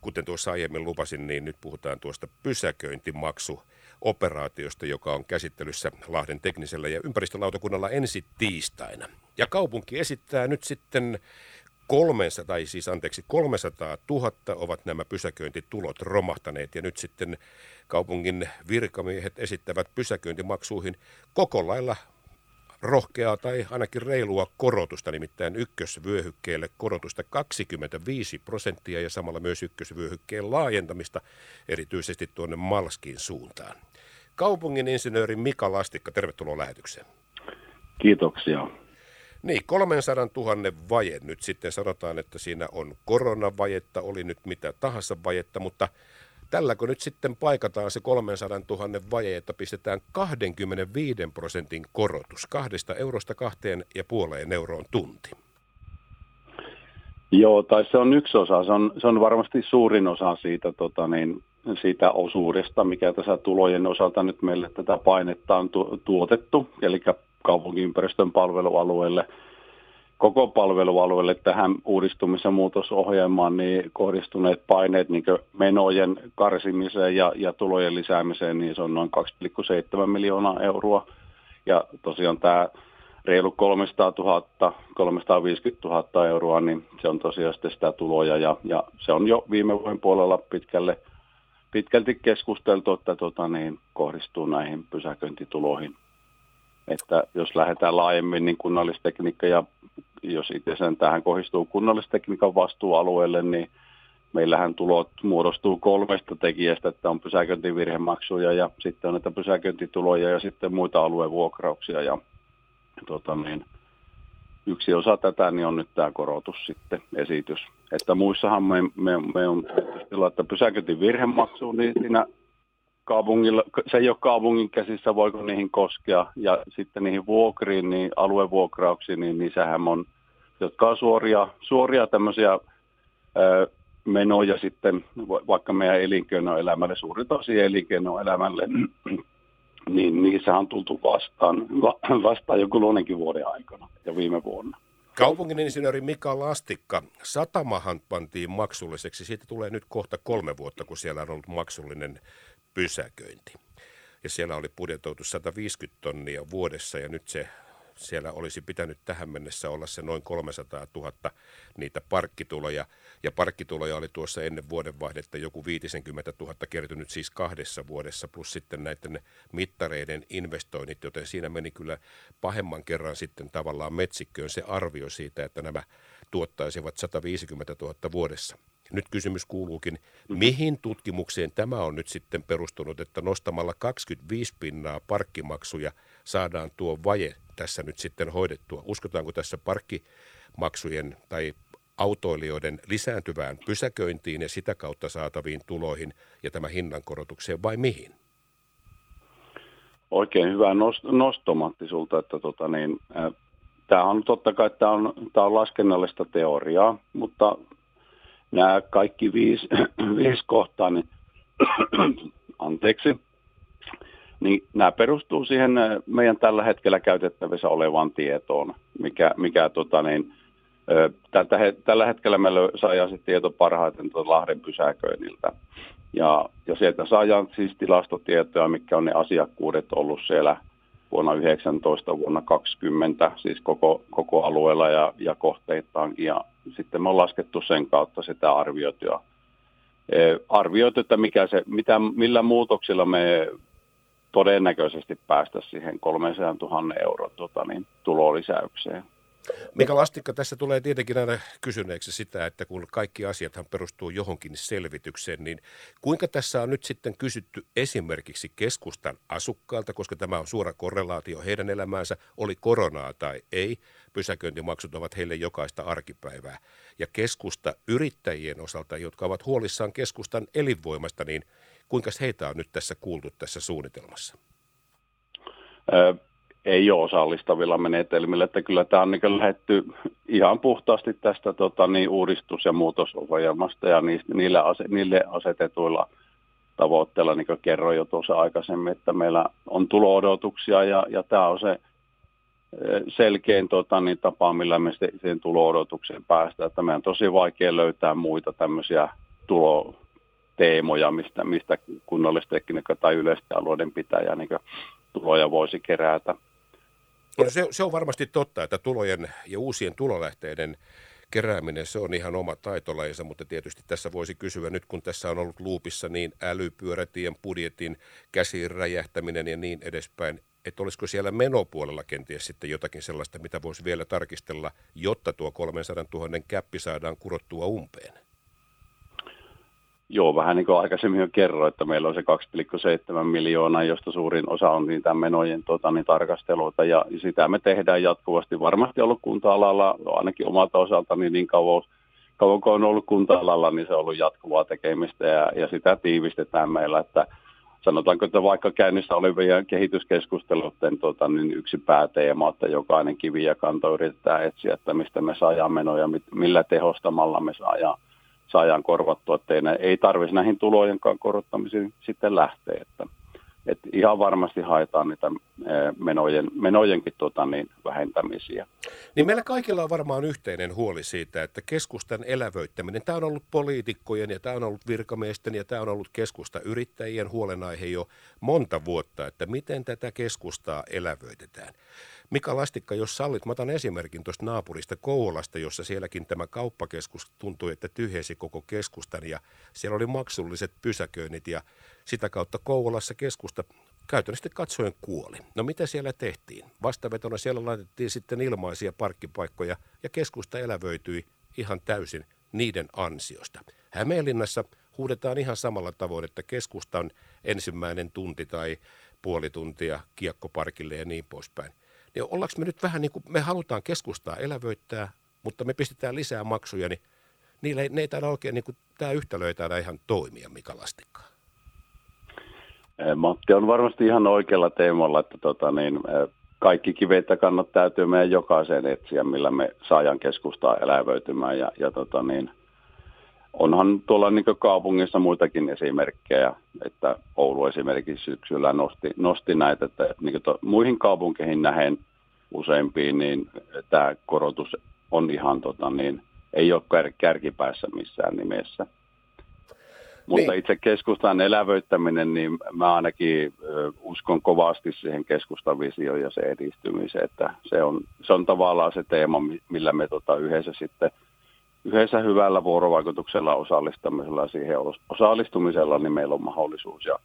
kuten tuossa aiemmin lupasin, niin nyt puhutaan tuosta pysäköintimaksu operaatiosta, joka on käsittelyssä Lahden teknisellä ja ympäristölautakunnalla ensi tiistaina. Ja kaupunki esittää nyt sitten 300, tai siis anteeksi, 300 000 ovat nämä pysäköintitulot romahtaneet ja nyt sitten kaupungin virkamiehet esittävät pysäköintimaksuihin koko lailla rohkeaa tai ainakin reilua korotusta, nimittäin ykkösvyöhykkeelle korotusta 25 prosenttia ja samalla myös ykkösvyöhykkeen laajentamista erityisesti tuonne Malskin suuntaan. Kaupungin insinööri Mika Lastikka, tervetuloa lähetykseen. Kiitoksia. Niin, 300 000 vaje. Nyt sitten sanotaan, että siinä on koronavajetta, oli nyt mitä tahansa vajetta, mutta tälläkö nyt sitten paikataan se 300 000 vaje, että pistetään 25 prosentin korotus kahdesta eurosta kahteen ja puoleen euroon tunti? Joo, tai se on yksi osa. Se on, se on varmasti suurin osa siitä, tota niin, siitä osuudesta, mikä tässä tulojen osalta nyt meille tätä painetta on tu- tuotettu. Eli kaupunkiympäristön palvelualueelle, koko palvelualueelle tähän uudistumis- ja muutosohjelmaan niin kohdistuneet paineet niin menojen karsimiseen ja, ja tulojen lisäämiseen, niin se on noin 2,7 miljoonaa euroa. Ja tosiaan tämä reilu 300 000, 350 000 euroa, niin se on tosiaan sitten sitä tuloja ja, ja se on jo viime vuoden puolella pitkälle, pitkälti keskusteltu, että tota, niin, kohdistuu näihin pysäköintituloihin että jos lähdetään laajemmin, niin kunnallistekniikka ja jos itse sen tähän kohdistuu kunnallistekniikan vastuualueelle, niin meillähän tulot muodostuu kolmesta tekijästä, että on pysäköintivirhemaksuja ja sitten on näitä pysäköintituloja ja sitten muita aluevuokrauksia ja tuota niin, yksi osa tätä niin on nyt tämä korotus sitten esitys. Että muissahan me, me, me on että pysäköintivirhemaksu, niin siinä kaupungilla, se ei ole kaupungin käsissä, voiko niihin koskea. Ja sitten niihin vuokriin, niin aluevuokrauksiin, niin niissähän on, jotka on suoria, suoria tämmöisiä ö, menoja sitten vaikka meidän elinkeinoelämälle, suurin tosi elinkeinoelämälle, niin niissä on tultu vastaan, vastaan jo kulunenkin vuoden aikana ja viime vuonna. Kaupungin insinööri Mika Lastikka, satamahan pantiin maksulliseksi. Siitä tulee nyt kohta kolme vuotta, kun siellä on ollut maksullinen pysäköinti. Ja siellä oli budjetoitu 150 tonnia vuodessa ja nyt se siellä olisi pitänyt tähän mennessä olla se noin 300 000 niitä parkkituloja. Ja parkkituloja oli tuossa ennen vuodenvaihdetta joku 50 000 kertynyt siis kahdessa vuodessa, plus sitten näiden mittareiden investoinnit, joten siinä meni kyllä pahemman kerran sitten tavallaan metsikköön se arvio siitä, että nämä tuottaisivat 150 000 vuodessa. Nyt kysymys kuuluukin, mihin tutkimukseen tämä on nyt sitten perustunut, että nostamalla 25 pinnaa parkkimaksuja saadaan tuo vaje tässä nyt sitten hoidettua? Uskotaanko tässä parkkimaksujen tai autoilijoiden lisääntyvään pysäköintiin ja sitä kautta saataviin tuloihin ja tämä hinnankorotukseen vai mihin? Oikein hyvä nostomatti sulta, että tota niin, äh, tämä on totta kai tämä on, tämä on laskennallista teoriaa, mutta nämä kaikki viisi, viisi kohtaa, niin anteeksi, niin nämä perustuu siihen äh, meidän tällä hetkellä käytettävissä olevaan tietoon, mikä, mikä tota niin, tältä, tällä hetkellä me saadaan se tieto parhaiten tuota Lahden pysäköinniltä. Ja, ja sieltä saadaan siis tilastotietoja, mikä on ne asiakkuudet ollut siellä vuonna 19, vuonna 20, siis koko, koko alueella ja, ja kohteittaankin. Ja sitten me on laskettu sen kautta sitä arvioitua. E, arvioitu, että mikä se, mitä, millä muutoksilla me todennäköisesti päästä siihen 300 000 euroa tota, niin, tulolisäykseen. Mika Lastikka, tässä tulee tietenkin aina kysyneeksi sitä, että kun kaikki asiathan perustuu johonkin selvitykseen, niin kuinka tässä on nyt sitten kysytty esimerkiksi keskustan asukkailta, koska tämä on suora korrelaatio heidän elämäänsä, oli koronaa tai ei, pysäköintimaksut ovat heille jokaista arkipäivää. Ja keskusta yrittäjien osalta, jotka ovat huolissaan keskustan elinvoimasta, niin kuinka heitä on nyt tässä kuultu tässä suunnitelmassa? Ei ole osallistavilla menetelmillä, että kyllä tämä on niin lähetty ihan puhtaasti tästä tota, niin uudistus- ja muutosohjelmasta ja niistä, niille, ase, niille asetetuilla tavoitteilla, niin kuin kerroin jo tuossa aikaisemmin, että meillä on tulo-odotuksia ja, ja tämä on se selkein tota, niin tapa, millä me siihen tulo-odotukseen päästään. Että meidän on tosi vaikea löytää muita tämmöisiä tuloteemoja, mistä, mistä kunnallistekniikka tai yleisten alueiden pitäjä niin tuloja voisi kerätä. No se, se on varmasti totta, että tulojen ja uusien tulolähteiden kerääminen, se on ihan oma taitolajinsa, mutta tietysti tässä voisi kysyä nyt, kun tässä on ollut luupissa niin älypyörätien budjetin käsiin räjähtäminen ja niin edespäin, että olisiko siellä menopuolella kenties sitten jotakin sellaista, mitä voisi vielä tarkistella, jotta tuo 300 000 käppi saadaan kurottua umpeen? Joo, vähän niin kuin aikaisemmin jo kerroin, että meillä on se 2,7 miljoonaa, josta suurin osa on tämän menojen tota, niin tarkasteluita, ja sitä me tehdään jatkuvasti. Varmasti ollut kunta-alalla, ainakin omalta osalta, niin, niin kauan, kauan kuin on ollut kunta-alalla, niin se on ollut jatkuvaa tekemistä, ja, ja sitä tiivistetään meillä, että sanotaanko, että vaikka käynnissä olevia kehityskeskusteluiden tota, niin yksi pääteema, että jokainen kivi ja kanto yritetään etsiä, että mistä me saadaan menoja, millä tehostamalla me saadaan saadaan korvattua, että ei, ei tarvitsisi näihin tulojenkaan korottamisiin sitten lähteä. Että, että ihan varmasti haetaan niitä menojen, menojenkin tuota, niin, vähentämisiä. Niin meillä kaikilla on varmaan yhteinen huoli siitä, että keskustan elävöittäminen, tämä on ollut poliitikkojen ja tämä on ollut virkamiesten ja tämä on ollut keskusta yrittäjien huolenaihe jo monta vuotta, että miten tätä keskustaa elävöitetään. Mika Lastikka, jos sallit, mä otan esimerkin tuosta naapurista Kouvolasta, jossa sielläkin tämä kauppakeskus tuntui, että tyhjesi koko keskustan ja siellä oli maksulliset pysäköinnit ja sitä kautta Kouvolassa keskusta käytännössä katsoen kuoli. No mitä siellä tehtiin? Vastavetona siellä laitettiin sitten ilmaisia parkkipaikkoja ja keskusta elävöityi ihan täysin niiden ansiosta. Hämeenlinnassa huudetaan ihan samalla tavoin, että keskustan ensimmäinen tunti tai puoli tuntia kiekkoparkille ja niin poispäin niin ollaanko me nyt vähän niin kuin, me halutaan keskustaa elävöittää, mutta me pistetään lisää maksuja, niin niillä ei, ne ei taida oikein, niin kuin, tämä yhtälö ei taida ihan toimia, Mika Lastikka. Matti on varmasti ihan oikealla teemalla, että tota niin, kaikki kiveitä kannat täytyy meidän jokaiseen etsiä, millä me saajan keskustaa elävöitymään. Ja, ja tota niin, onhan tuolla niin kaupungissa muitakin esimerkkejä, että Oulu esimerkiksi syksyllä nosti, nosti näitä, että niin to, muihin kaupunkeihin nähen useimpiin, niin tämä korotus on ihan, tota, niin, ei ole kär, kärkipäässä missään nimessä. Mutta niin. itse keskustan elävöittäminen, niin mä ainakin uskon kovasti siihen keskustan visioon ja se edistymiseen, että se on, se on tavallaan se teema, millä me tota, yhdessä sitten – yhdessä hyvällä vuorovaikutuksella osallistamisella siihen osallistumisella, niin meillä on mahdollisuus. Ja,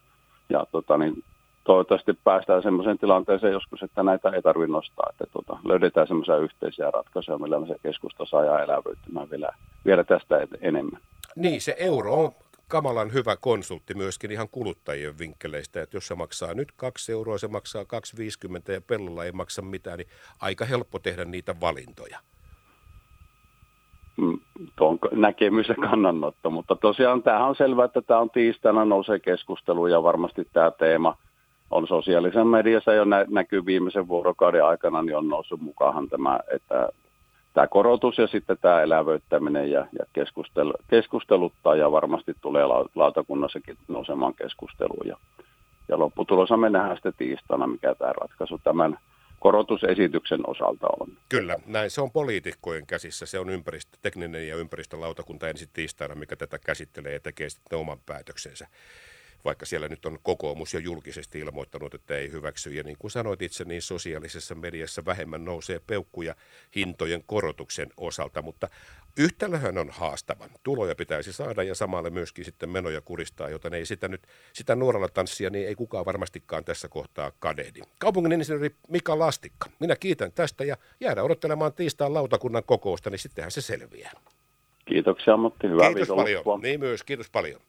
ja tota, niin toivottavasti päästään sellaiseen tilanteeseen joskus, että näitä ei tarvitse nostaa, että tota, löydetään semmoisia yhteisiä ratkaisuja, millä me se keskusta saa elävöittämään vielä, vielä tästä enemmän. Niin, se euro on kamalan hyvä konsultti myöskin ihan kuluttajien vinkkeleistä, että jos se maksaa nyt kaksi euroa, se maksaa 2,50 ja pellolla ei maksa mitään, niin aika helppo tehdä niitä valintoja. Mm, tuon näkemys ja kannanotto. Mutta tosiaan tämähän on selvää, että tämä on tiistaina nousee keskustelu ja varmasti tämä teema on sosiaalisen mediassa jo nä- näkyy viimeisen vuorokauden aikana, niin on noussut mukaan tämä, että tämä korotus ja sitten tämä elävöittäminen ja, ja keskustelu, keskusteluttaa ja varmasti tulee la- lautakunnassakin nousemaan keskusteluun. Ja, ja lopputulossa me nähdään sitten tiistaina, mikä tämä ratkaisu tämän korotusesityksen osalta on. Kyllä, näin se on poliitikkojen käsissä. Se on ympäristö, tekninen ja ympäristölautakunta ensi tiistaina, mikä tätä käsittelee ja tekee sitten oman päätöksensä vaikka siellä nyt on kokoomus jo julkisesti ilmoittanut, että ei hyväksy. Ja niin kuin sanoit itse, niin sosiaalisessa mediassa vähemmän nousee peukkuja hintojen korotuksen osalta, mutta yhtälöhän on haastavan. Tuloja pitäisi saada ja samalla myöskin sitten menoja kuristaa, joten ei sitä nyt, sitä nuoralla tanssia, niin ei kukaan varmastikaan tässä kohtaa kadehdi. Kaupungin insinööri Mika Lastikka, minä kiitän tästä ja jäädä odottelemaan tiistaan lautakunnan kokousta, niin sittenhän se selviää. Kiitoksia Matti, hyvää Kiitos paljon. Niin myös, kiitos paljon.